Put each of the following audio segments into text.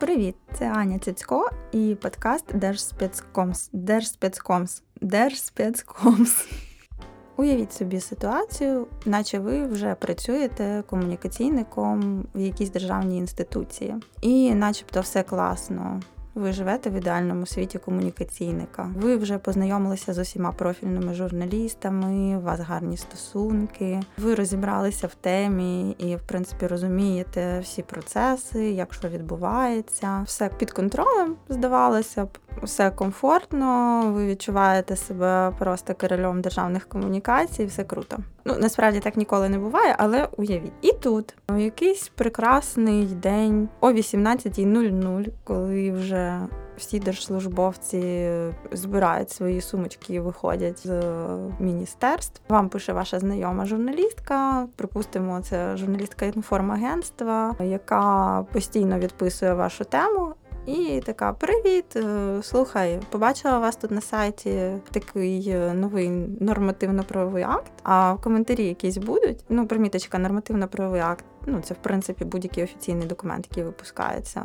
Привіт, це Аня Цицько і подкаст Держспецкомс. Держспецкомс. Держспецкомс. Уявіть собі ситуацію, наче ви вже працюєте комунікаційником в якійсь державній інституції, і, начебто, все класно. Ви живете в ідеальному світі комунікаційника. Ви вже познайомилися з усіма профільними журналістами, у вас гарні стосунки. Ви розібралися в темі і, в принципі, розумієте всі процеси, як що відбувається. Все під контролем здавалося б, все комфортно. Ви відчуваєте себе просто королем державних комунікацій, все круто. Ну насправді так ніколи не буває, але уявіть. І тут якийсь прекрасний день о 18.00, коли вже всі держслужбовці збирають свої сумочки і виходять з міністерств. Вам пише ваша знайома журналістка. Припустимо, це журналістка інформагентства, яка постійно відписує вашу тему. І така: Привіт! Е, слухай, побачила вас тут на сайті такий е, новий нормативно-правовий акт. А в коментарі якісь будуть. Ну, приміточка, нормативно-правовий акт. Ну, це в принципі будь-який офіційний документ, який випускається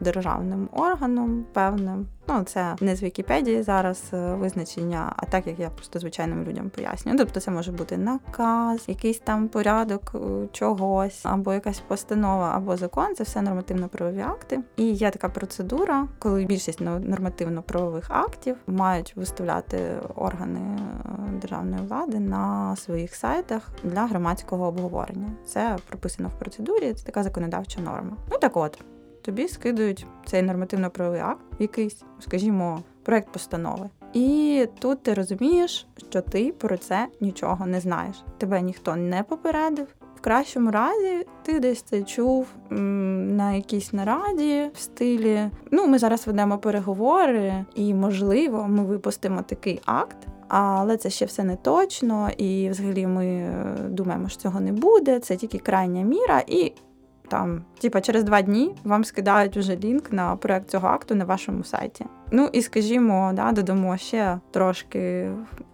державним органом, певним. Ну, це не з Вікіпедії зараз е, визначення, а так як я просто звичайним людям пояснюю. Тобто це може бути наказ, якийсь там порядок е, чогось, або якась постанова, або закон. Це все нормативно-правові акти. І є така процедура, коли більшість нормативно-правових актів мають виставляти органи е, державної влади на своїх сайтах для громадського обговорення. Це прописано в процедурі, це така законодавча норма. Ну так от тобі скидують цей нормативно-правовий акт, якийсь, скажімо, проект постанови. І тут ти розумієш, що ти про це нічого не знаєш. Тебе ніхто не попередив. В кращому разі ти десь це чув на якійсь нараді в стилі. Ну, ми зараз ведемо переговори, і, можливо, ми випустимо такий акт. Але це ще все не точно, і взагалі ми е, думаємо, що цього не буде. Це тільки крайня міра, і там, типа, через два дні вам скидають вже лінк на проект цього акту на вашому сайті. Ну і скажімо, да, додамо ще трошки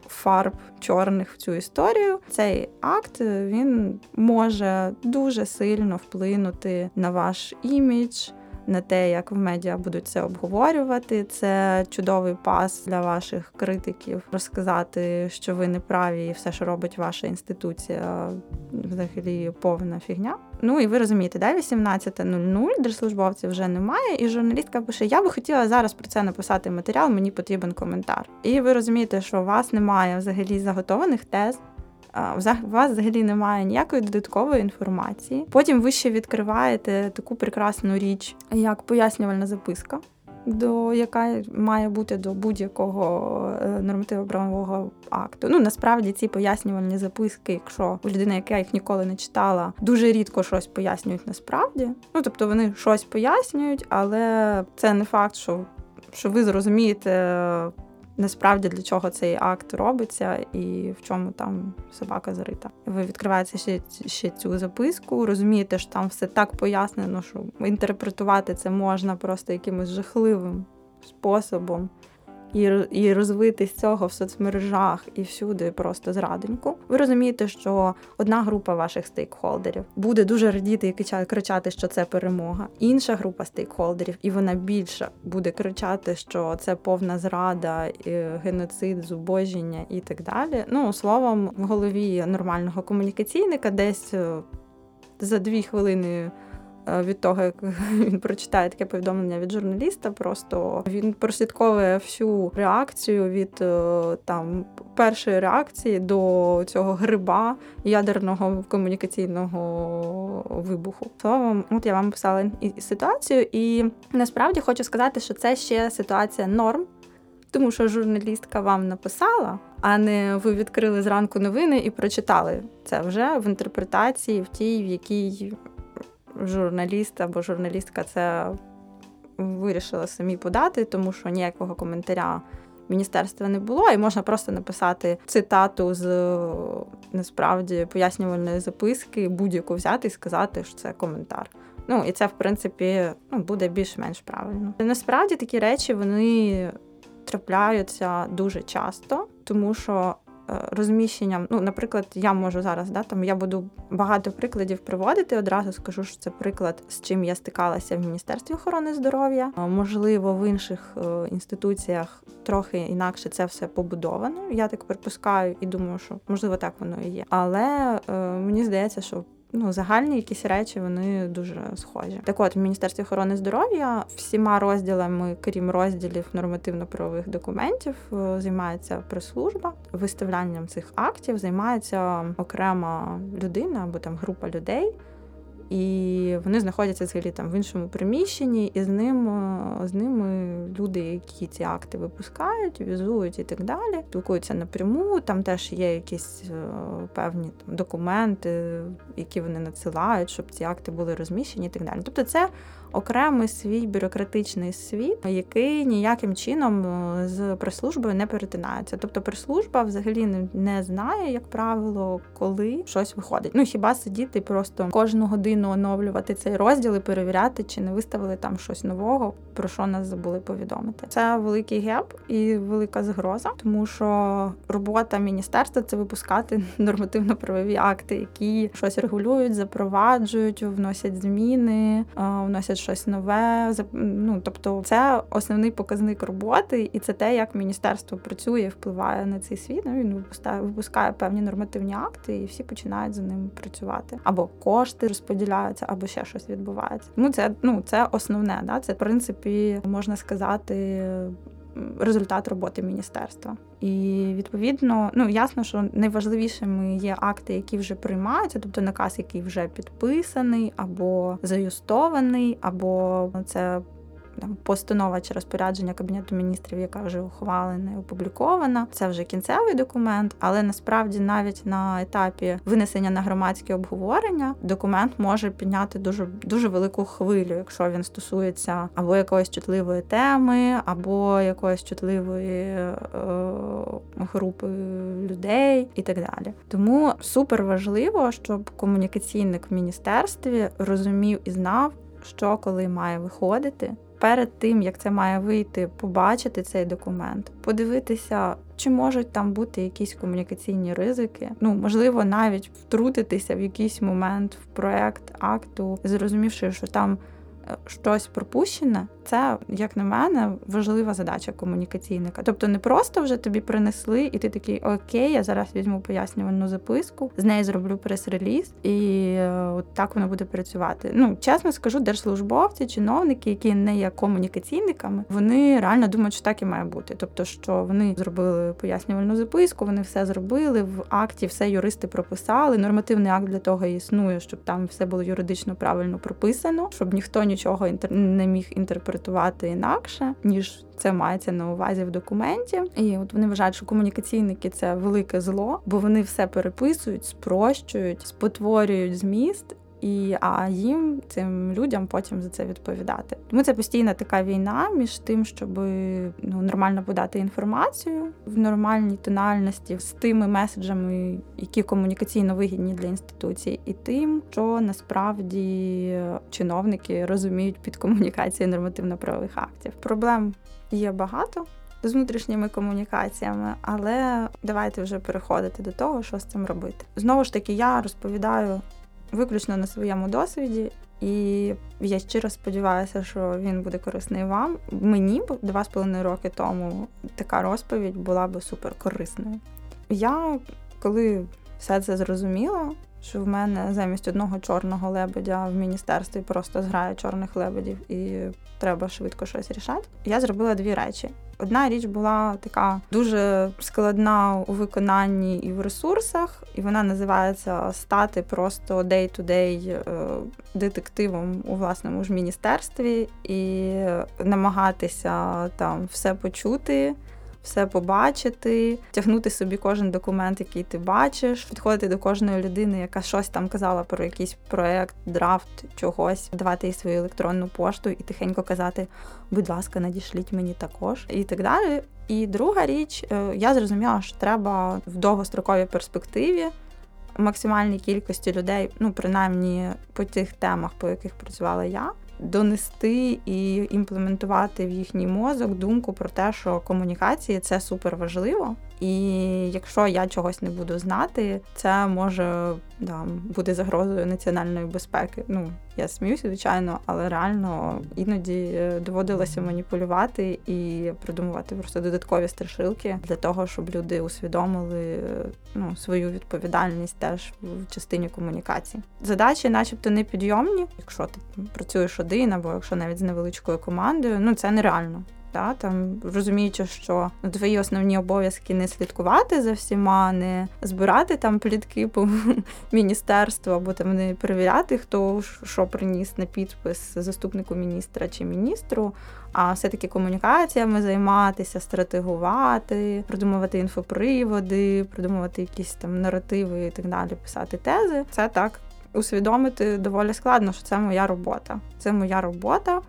фарб чорних в цю історію. Цей акт він може дуже сильно вплинути на ваш імідж на те, як в медіа будуть це обговорювати. Це чудовий пас для ваших критиків розказати, що ви не праві, і все, що робить ваша інституція, взагалі повна фігня. Ну і ви розумієте, да, 18.00 держслужбовців вже немає, і журналістка пише: Я би хотіла зараз про це написати матеріал, мені потрібен коментар. І ви розумієте, що у вас немає взагалі заготованих тез у вас взагалі немає ніякої додаткової інформації. Потім ви ще відкриваєте таку прекрасну річ, як пояснювальна записка. До яка має бути до будь-якого е, нормативно-правового акту. Ну насправді ці пояснювальні записки, якщо у людини, яка їх ніколи не читала, дуже рідко щось пояснюють насправді. Ну тобто вони щось пояснюють, але це не факт, що, що ви зрозумієте насправді для чого цей акт робиться і в чому там собака зарита. Ви відкриваєте ще ще цю записку, розумієте, що там все так пояснено, що інтерпретувати це можна просто якимось жахливим способом і і розвити з цього в соцмережах і всюди просто зрадоньку. Ви розумієте, що одна група ваших стейкхолдерів буде дуже радіти і кричати, що це перемога. Інша група стейкхолдерів, і вона більше буде кричати, що це повна зрада, геноцид, зубожіння і так далі. Ну словом, в голові нормального комунікаційника десь е, за дві хвилини. Е, від того, як він прочитає таке повідомлення від журналіста, просто він прослідковує всю реакцію від е, там першої реакції до цього гриба ядерного комунікаційного вибуху. Словом, от я вам писала ситуацію, і насправді хочу сказати, що це ще ситуація норм. Тому що журналістка вам написала, а не ви відкрили зранку новини і прочитали це вже в інтерпретації, в тій, в якій журналіст або журналістка це вирішила самі подати, тому що ніякого коментаря міністерства не було, і можна просто написати цитату з насправді пояснювальної записки, будь-яку взяти і сказати, що це коментар. Ну і це, в принципі, ну, буде більш-менш правильно. Насправді такі речі вони трапляються дуже часто, тому що розміщенням. Ну, наприклад, я можу зараз да там я буду багато прикладів приводити. Одразу скажу, що це приклад, з чим я стикалася в міністерстві охорони здоров'я. Можливо, в інших інституціях трохи інакше це все побудовано. Я так припускаю і думаю, що можливо так воно і є. Але мені здається, що ну, загальні якісь речі вони дуже схожі. Так от в Міністерстві охорони здоров'я всіма розділами, крім розділів нормативно-правових документів, е, займається прес-служба. Виставлянням цих актів займається окрема людина або там група людей і вони знаходяться взагалі там в іншому приміщенні, і з ним е, з ними люди, які ці акти випускають, візують і так далі, спілкуються напряму. Там теж є якісь е, певні там документи, які вони надсилають, щоб ці акти були розміщені, і так далі. Тобто, це окремий свій бюрократичний світ, який ніяким чином е, з прес-службою не перетинається. Тобто прес-служба взагалі не знає, як правило, коли щось виходить. Ну хіба сидіти просто кожну годину оновлювати цей розділ і перевіряти, чи не виставили там щось нового, про що нас забули повідомити. Це великий геп і велика загроза, тому що робота міністерства це випускати нормативно-правові акти, які щось регулюють, запроваджують, вносять зміни, вносять щось нове. Ну, тобто, це основний показник роботи, і це те, як міністерство працює, впливає на цей світ. Ну, Він випускає, випускає певні нормативні акти, і всі починають за ним працювати. Або кошти розподіляються, або ще щось відбувається. Тому це ну це основне. Да? Це в принципі можна сказати результат роботи міністерства. І відповідно, ну ясно, що найважливішими є акти, які вже приймаються, тобто наказ, який вже підписаний, або заюстований, або це там постанова чи розпорядження кабінету міністрів, яка вже ухвалена і опублікована. Це вже кінцевий документ, але насправді навіть на етапі винесення на громадське обговорення документ може підняти дуже дуже велику хвилю, якщо він стосується або якоїсь чутливої теми, або якоїсь чутливої е, групи людей і так далі. Тому супер важливо, щоб комунікаційник в міністерстві розумів і знав, що коли має виходити перед тим, як це має вийти, побачити цей документ, подивитися, чи можуть там бути якісь комунікаційні ризики. Ну, можливо, навіть втрутитися в якийсь момент в проект акту, зрозумівши, що там е, щось пропущене, це, як на мене, важлива задача комунікаційника. Тобто не просто вже тобі принесли, і ти такий окей, я зараз візьму пояснювальну записку, з неї зроблю прес-реліз, і е, от так воно буде працювати. Ну, чесно скажу, держслужбовці, чиновники, які не є комунікаційниками, вони реально думають, що так і має бути. Тобто, що вони зробили пояснювальну записку, вони все зробили в акті, все юристи прописали. Нормативний акт для того існує, щоб там все було юридично правильно прописано, щоб ніхто нічого не міг інтерпретувати інтерпретувати інакше, ніж це мається на увазі в документі. І от вони вважають, що комунікаційники це велике зло, бо вони все переписують, спрощують, спотворюють зміст і а їм цим людям потім за це відповідати. Тому це постійна така війна між тим, щоб ну нормально подати інформацію в нормальній тональності з тими меседжами, які комунікаційно вигідні для інституції, і тим, що насправді чиновники розуміють під комунікацією нормативно-правових актів. Проблем є багато. З внутрішніми комунікаціями, але давайте вже переходити до того, що з цим робити. Знову ж таки, я розповідаю виключно на своєму досвіді, і я щиро сподіваюся, що він буде корисний вам. Мені два з половиною роки тому така розповідь була би супер корисною. Я коли все це зрозуміла, що в мене замість одного чорного лебедя в міністерстві просто зграє чорних лебедів і треба швидко щось рішати. Я зробила дві речі. Одна річ була така дуже складна у виконанні і в ресурсах, і вона називається стати просто day-to-day е, детективом у власному ж міністерстві і намагатися там все почути все побачити, тягнути собі кожен документ, який ти бачиш, підходити до кожної людини, яка щось там казала про якийсь проект, драфт, чогось, давати їй свою електронну пошту і тихенько казати, будь ласка, надішліть мені також, і так далі. І друга річ, е, я зрозуміла, що треба в довгостроковій перспективі. Максимальній кількості людей, ну принаймні по тих темах, по яких працювала я, донести і імплементувати в їхній мозок думку про те, що комунікації це супер важливо, І якщо я чогось не буду знати, це може да, бути загрозою національної безпеки. Ну я сміюся, звичайно, але реально іноді е, доводилося маніпулювати і придумувати просто додаткові страшилки для того, щоб люди усвідомили ну, свою відповідальність теж в частині комунікації. Задачі, начебто, не підйомні, якщо ти працюєш один або якщо навіть з невеличкою командою, ну це нереально. Та, там розуміючи, що твої основні обов'язки не слідкувати за всіма, не збирати там плітки по міністерству, або там не перевіряти, хто що приніс на підпис заступнику міністра чи міністру. А все-таки комунікаціями займатися, стратегувати, придумувати інфоприводи, придумувати якісь там наративи і так далі, писати тези. Це так усвідомити доволі складно, що це моя робота. Це моя робота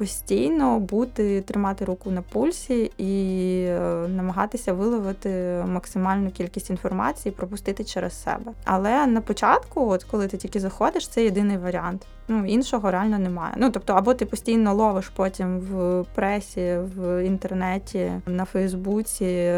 постійно бути, тримати руку на пульсі і е, намагатися виловити максимальну кількість інформації, пропустити через себе. Але на початку, от коли ти тільки заходиш, це єдиний варіант. Ну іншого реально немає. Ну тобто, або ти постійно ловиш потім в пресі, в інтернеті, на Фейсбуці.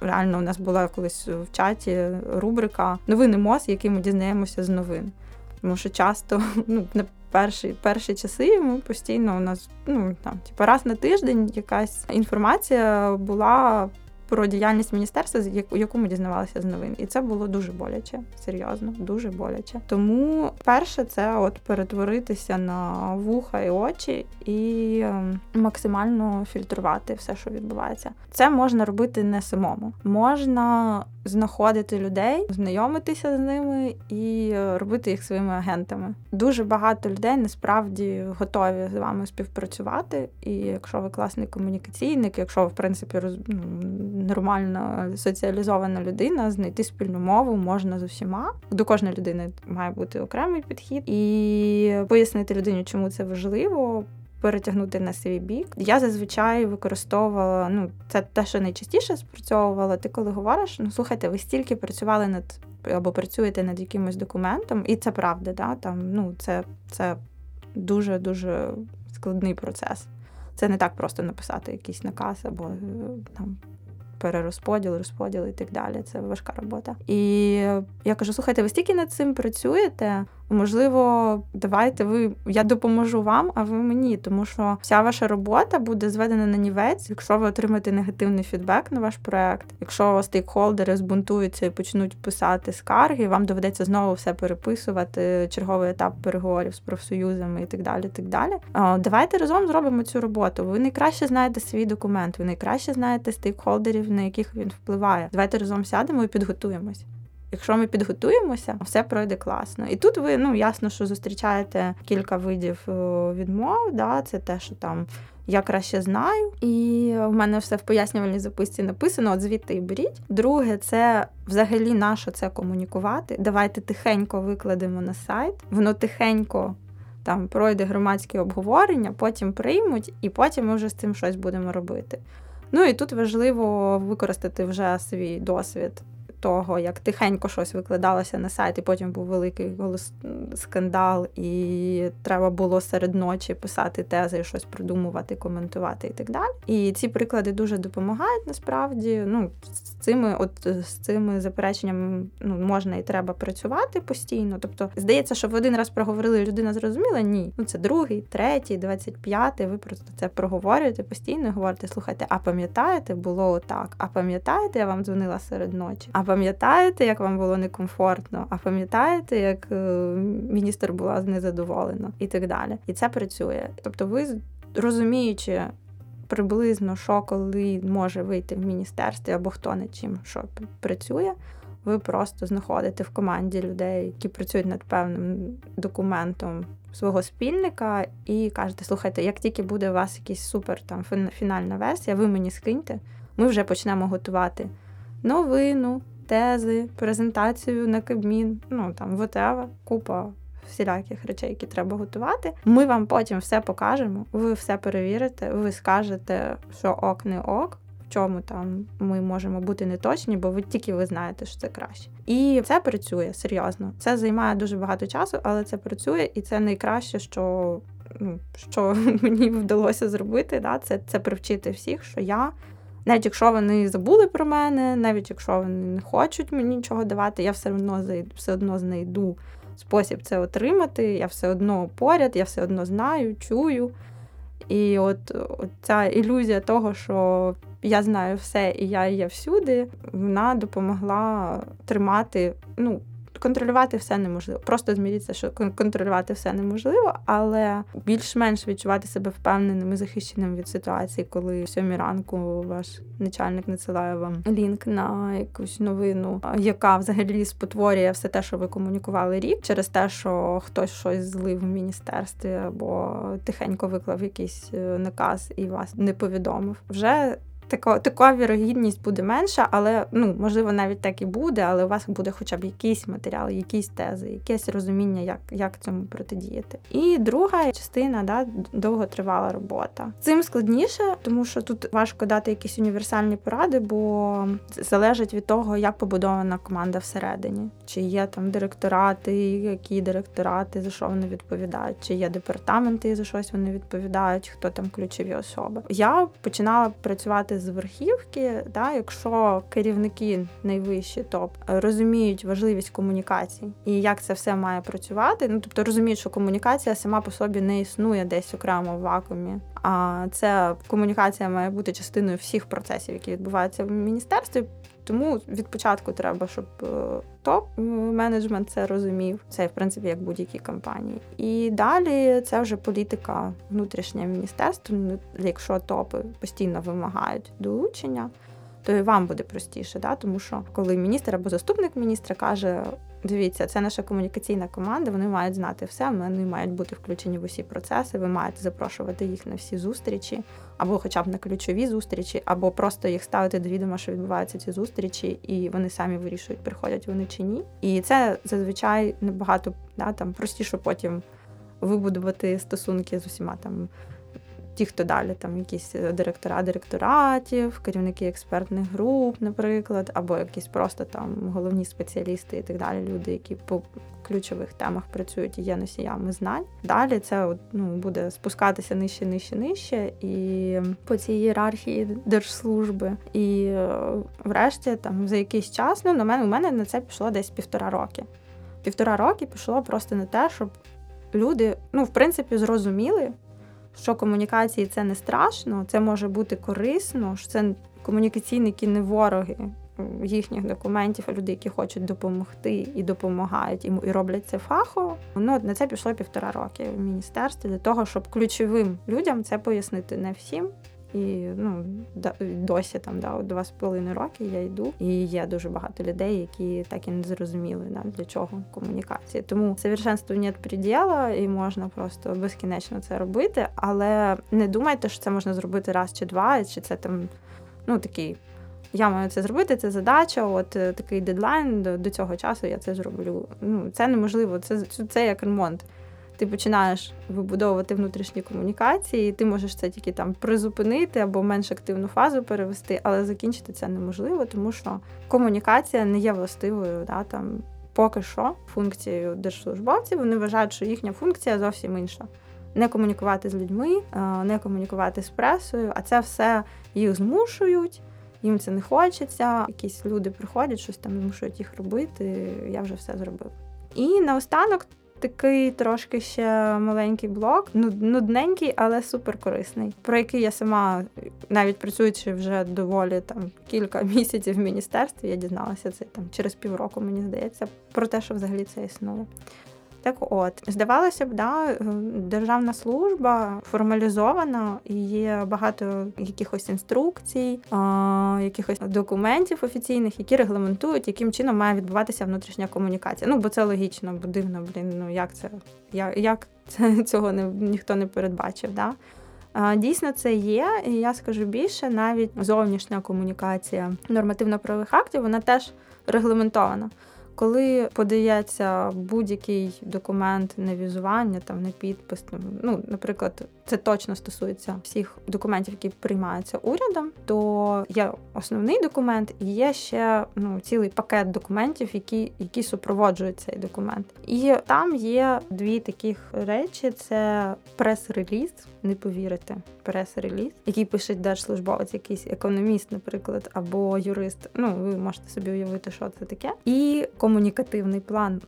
Реально, у нас була колись в чаті рубрика Новини МОЗ, які ми дізнаємося з новин. Тому що часто ну, перші перші часи ми постійно у нас ну там типу, раз на тиждень якась інформація була про діяльність міністерства, яку ми дізнавалися з новин, і це було дуже боляче, серйозно, дуже боляче. Тому перше, це от перетворитися на вуха і очі і ем, максимально фільтрувати все, що відбувається. Це можна робити не самому, можна знаходити людей, знайомитися з ними і е, робити їх своїми агентами. Дуже багато людей насправді готові з вами співпрацювати. І якщо ви класний комунікаційник, якщо ви в принципі роз, ну, нормальна соціалізована людина, знайти спільну мову можна з усіма. До кожної людини має бути окремий підхід і пояснити людині, чому це важливо перетягнути на свій бік. Я зазвичай використовувала, ну це те, що найчастіше спрацьовувала. Ти коли говориш, ну слухайте, ви стільки працювали над або працюєте над якимось документом, і це правда, да? там ну це, це дуже дуже складний процес. Це не так просто написати якийсь наказ або е, там перерозподіл, розподіл і так далі. Це важка робота. І я кажу: слухайте, ви стільки над цим працюєте? Можливо, давайте ви я допоможу вам, а ви мені, тому що вся ваша робота буде зведена на нівець, якщо ви отримаєте негативний фідбек на ваш проект. Якщо стейкхолдери збунтуються і почнуть писати скарги, вам доведеться знову все переписувати, черговий етап переговорів з профсоюзами і так далі. так далі. Давайте разом зробимо цю роботу. Ви найкраще знаєте свій документ, ви найкраще знаєте стейкхолдерів, на яких він впливає. Давайте разом сядемо і підготуємось. Якщо ми підготуємося, все пройде класно. І тут ви ну ясно, що зустрічаєте кілька видів е, відмов. Да, Це те, що там я краще знаю, і в мене все в пояснювальній записці написано: от звідти і беріть. Друге, це взагалі на що це комунікувати. Давайте тихенько викладемо на сайт, воно тихенько. Там пройде громадське обговорення, потім приймуть, і потім ми вже з цим щось будемо робити. Ну і тут важливо використати вже свій досвід того, як тихенько щось викладалося на сайт, і потім був великий голос скандал, і треба було серед ночі писати тези, щось придумувати, коментувати і так далі. І ці приклади дуже допомагають насправді. Ну, з цими, от з цими запереченнями ну, можна і треба працювати постійно. Тобто, здається, що ви один раз проговорили, людина зрозуміла? Ні. Ну це другий, третій, двадцять п'ятий. Ви просто це проговорюєте постійно. Говорите, слухайте, а пам'ятаєте, було отак? А пам'ятаєте, я вам дзвонила серед ночі? А пам'ятаєте, як вам було некомфортно? А пам'ятаєте, як е, міністр була незадоволена і так далі? І це працює. Тобто, ви розуміючи. Приблизно, що коли може вийти в міністерстві або хто над чим що працює, ви просто знаходите в команді людей, які працюють над певним документом свого спільника, і кажете: слухайте, як тільки буде у вас якийсь супер там фінальна версія, ви мені скиньте, ми вже почнемо готувати новину, тези, презентацію на Кабмін, ну там whatever, купа всіляких речей, які треба готувати. Ми вам потім все покажемо, ви все перевірите, ви скажете, що ок, не ок. В чому там ми можемо бути неточні, бо ви тільки ви знаєте, що це краще. І це працює серйозно. Це займає дуже багато часу, але це працює, і це найкраще, що ну, що мені вдалося зробити. Да? Це це привчити всіх, що я Навіть якщо вони забули про мене, навіть якщо вони не хочуть мені нічого давати, я все одно все одно знайду спосіб це отримати. Я все одно поряд, я все одно знаю, чую. І от, от ця ілюзія того, що я знаю все і я є всюди, вона допомогла тримати. ну, контролювати все неможливо. Просто зміріться, що контролювати все неможливо, але більш-менш відчувати себе впевненим і захищеним від ситуації, коли в сьомій ранку ваш начальник надсилає вам лінк на якусь новину, яка взагалі спотворює все те, що ви комунікували рік, через те, що хтось щось злив в міністерстві або тихенько виклав якийсь е, наказ і вас не повідомив. Вже Тако, така вірогідність буде менша, але ну можливо навіть так і буде, але у вас буде хоча б якийсь матеріал, якісь тези, якесь розуміння, як як цьому протидіяти. І друга частина да, довготривала робота. Цим складніше, тому що тут важко дати якісь універсальні поради, бо залежить від того, як побудована команда всередині, чи є там директорати, які директорати за що вони відповідають, чи є департаменти, за щось вони відповідають, хто там ключові особи. Я починала працювати з верхівки, да, якщо керівники найвищі топ розуміють важливість комунікації і як це все має працювати. Ну тобто розуміють, що комунікація сама по собі не існує десь окремо в вакуумі. А це комунікація має бути частиною всіх процесів, які відбуваються в міністерстві. Тому від початку треба, щоб е, топ-менеджмент це розумів. Це в принципі як будь-які компанії. І далі це вже політика внутрішнє міністерства. Ну, якщо топи постійно вимагають долучення, то і вам буде простіше, да? тому що коли міністр або заступник міністра каже: Дивіться, це наша комунікаційна команда. Вони мають знати все. Вони мають бути включені в усі процеси. Ви маєте запрошувати їх на всі зустрічі, або, хоча б на ключові зустрічі, або просто їх ставити до відома, що відбуваються ці зустрічі, і вони самі вирішують, приходять вони чи ні. І це зазвичай набагато да, там простіше потім вибудувати стосунки з усіма там ті, хто далі, там якісь е, директора директоратів, керівники експертних груп, наприклад, або якісь просто там головні спеціалісти і так далі, люди, які по ключових темах працюють і є носіями знань. Далі це ну, буде спускатися нижче, нижче, нижче, і по цій ієрархії держслужби. І е, врешті, там за якийсь час, ну на мене у мене на це пішло десь півтора роки. Півтора роки пішло просто на те, щоб люди, ну, в принципі, зрозуміли що комунікації це не страшно, це може бути корисно, що це комунікаційники не вороги їхніх документів, а люди, які хочуть допомогти і допомагають і роблять це фахово. Ну на це пішло півтора роки в міністерстві для того, щоб ключовим людям це пояснити не всім. І ну досі там да, два з половиною роки я йду, і є дуже багато людей, які так і не зрозуміли да, для чого комунікація. Тому совершенству нет і можна просто безкінечно це робити. Але не думайте, що це можна зробити раз чи два, чи це там ну такий. Я маю це зробити, це задача. От е, такий дедлайн до, до цього часу я це зроблю. Ну це неможливо. Це це як ремонт ти починаєш вибудовувати внутрішні комунікації, і ти можеш це тільки там призупинити або менш активну фазу перевести, але закінчити це неможливо, тому що комунікація не є властивою. Да, там, Поки що функцією держслужбовців вони вважають, що їхня функція зовсім інша. Не комунікувати з людьми, не комунікувати з пресою, а це все їх змушують, їм це не хочеться. Якісь люди приходять, щось там змушують їх робити. Я вже все зробив. І наостанок такий трошки ще маленький блок, нудненький, але супер корисний, про який я сама, навіть працюючи вже доволі там кілька місяців в міністерстві, я дізналася це там через півроку, мені здається, про те, що взагалі це існує. Так от, здавалося б, да, державна служба формалізована і є багато якихось інструкцій, якихось документів офіційних, які регламентують, яким чином має відбуватися внутрішня комунікація. Ну, бо це логічно, бо дивно, блін, ну як це як, як це цього не ніхто не передбачив. Да? Дійсно, це є, і я скажу більше, навіть зовнішня комунікація нормативно-правових актів, вона теж регламентована. Коли подається будь-який документ на візування, там на підпис, ну, наприклад, це точно стосується всіх документів, які приймаються урядом, то є основний документ і є ще ну цілий пакет документів, які які супроводжують цей документ. І там є дві таких речі: це прес-реліз, не повірите, прес-реліз, який пише держслужбовець, якийсь економіст, наприклад, або юрист. Ну ви можете собі уявити, що це таке, і комунікативний план.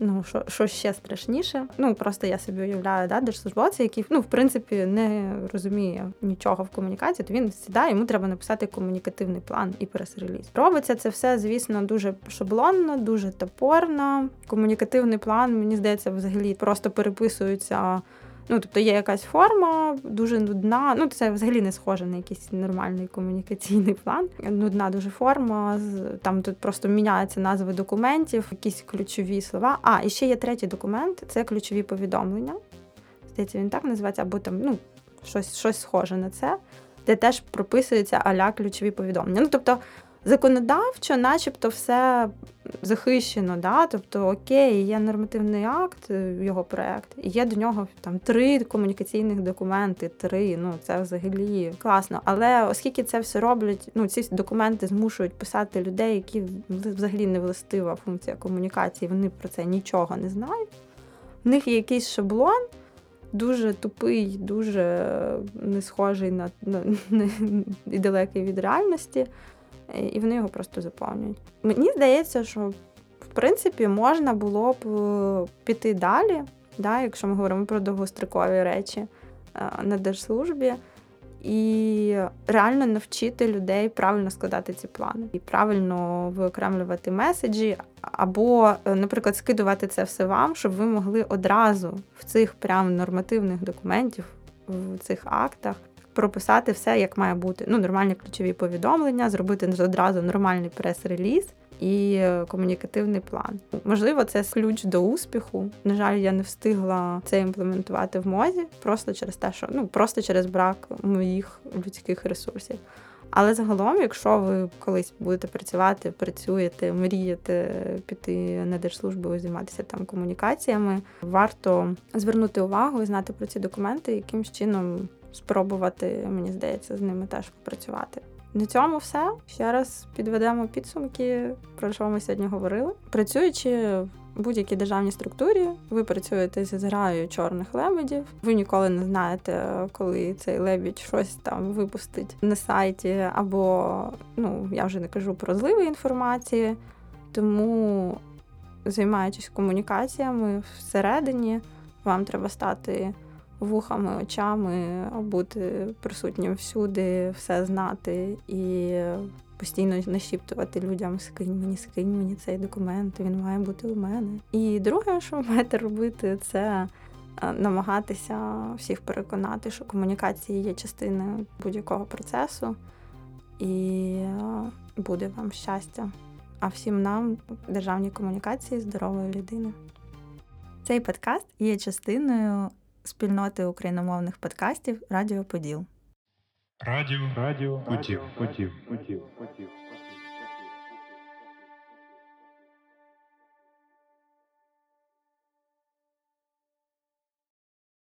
Ну, що що ще страшніше. Ну просто я собі уявляю, да, держслужбовця, який ну, в принципі не розуміє нічого в комунікації, то він сідає, йому треба написати комунікативний план і прес-реліз. Робиться це все, звісно, дуже шаблонно, дуже топорно. Комунікативний план, мені здається, взагалі просто переписується Ну, тобто є якась форма, дуже нудна. Ну, це взагалі не схоже на якийсь нормальний комунікаційний план. Нудна дуже форма. Там тут просто міняються назви документів, якісь ключові слова. А, і ще є третій документ це ключові повідомлення. Здається, він так називається, або там ну, щось щось схоже на це, де теж прописуються аля ключові повідомлення. Ну, тобто законодавчо, начебто, все захищено, да? тобто окей, є нормативний акт, його проект, і є до нього там три комунікаційних документи, три. Ну це взагалі класно. Але оскільки це все роблять, ну ці документи змушують писати людей, які взагалі не властива функція комунікації, вони про це нічого не знають. В них є якийсь шаблон. Дуже тупий, дуже не схожий на, на, на і далекий від реальності і вони його просто заповнюють. Мені здається, що в принципі можна було б е, піти далі, да, якщо ми говоримо про довгострокові речі е, на держслужбі. І реально навчити людей правильно складати ці плани і правильно виокремлювати меседжі, або, е, наприклад, скидувати це все вам, щоб ви могли одразу в цих прям нормативних документів, в цих актах прописати все, як має бути. Ну, нормальні ключові повідомлення, зробити одразу нормальний прес-реліз. І е, комунікативний план. Можливо, це ключ до успіху. На жаль, я не встигла це імплементувати в мозі, просто через те, що ну просто через брак моїх людських ресурсів. Але загалом, якщо ви колись будете працювати, працюєте, мрієте піти на держслужбу і займатися там комунікаціями, варто звернути увагу і знати про ці документи, яким чином спробувати, мені здається, з ними теж попрацювати. На цьому все. Ще раз підведемо підсумки, про що ми сьогодні говорили. Працюючи в будь-якій державній структурі, ви працюєте зі зграєю чорних лебедів. Ви ніколи не знаєте, коли цей лебідь щось там випустить на сайті, або ну я вже не кажу про зливи інформації. Тому, займаючись комунікаціями всередині, вам треба стати вухами, очами, бути присутнім всюди, все знати і постійно нашіптувати людям скинь мені, скинь мені цей документ, він має бути у мене. І друге, що ви маєте робити, це е, намагатися всіх переконати, що комунікація є частиною будь-якого процесу, і е, буде вам щастя. А всім нам державні комунікації здорової людини. Цей подкаст є частиною спільноти україномовних подкастів Радіо Поділ. Радіо Радіо Поділ. Поділ. Поділ. Поділ.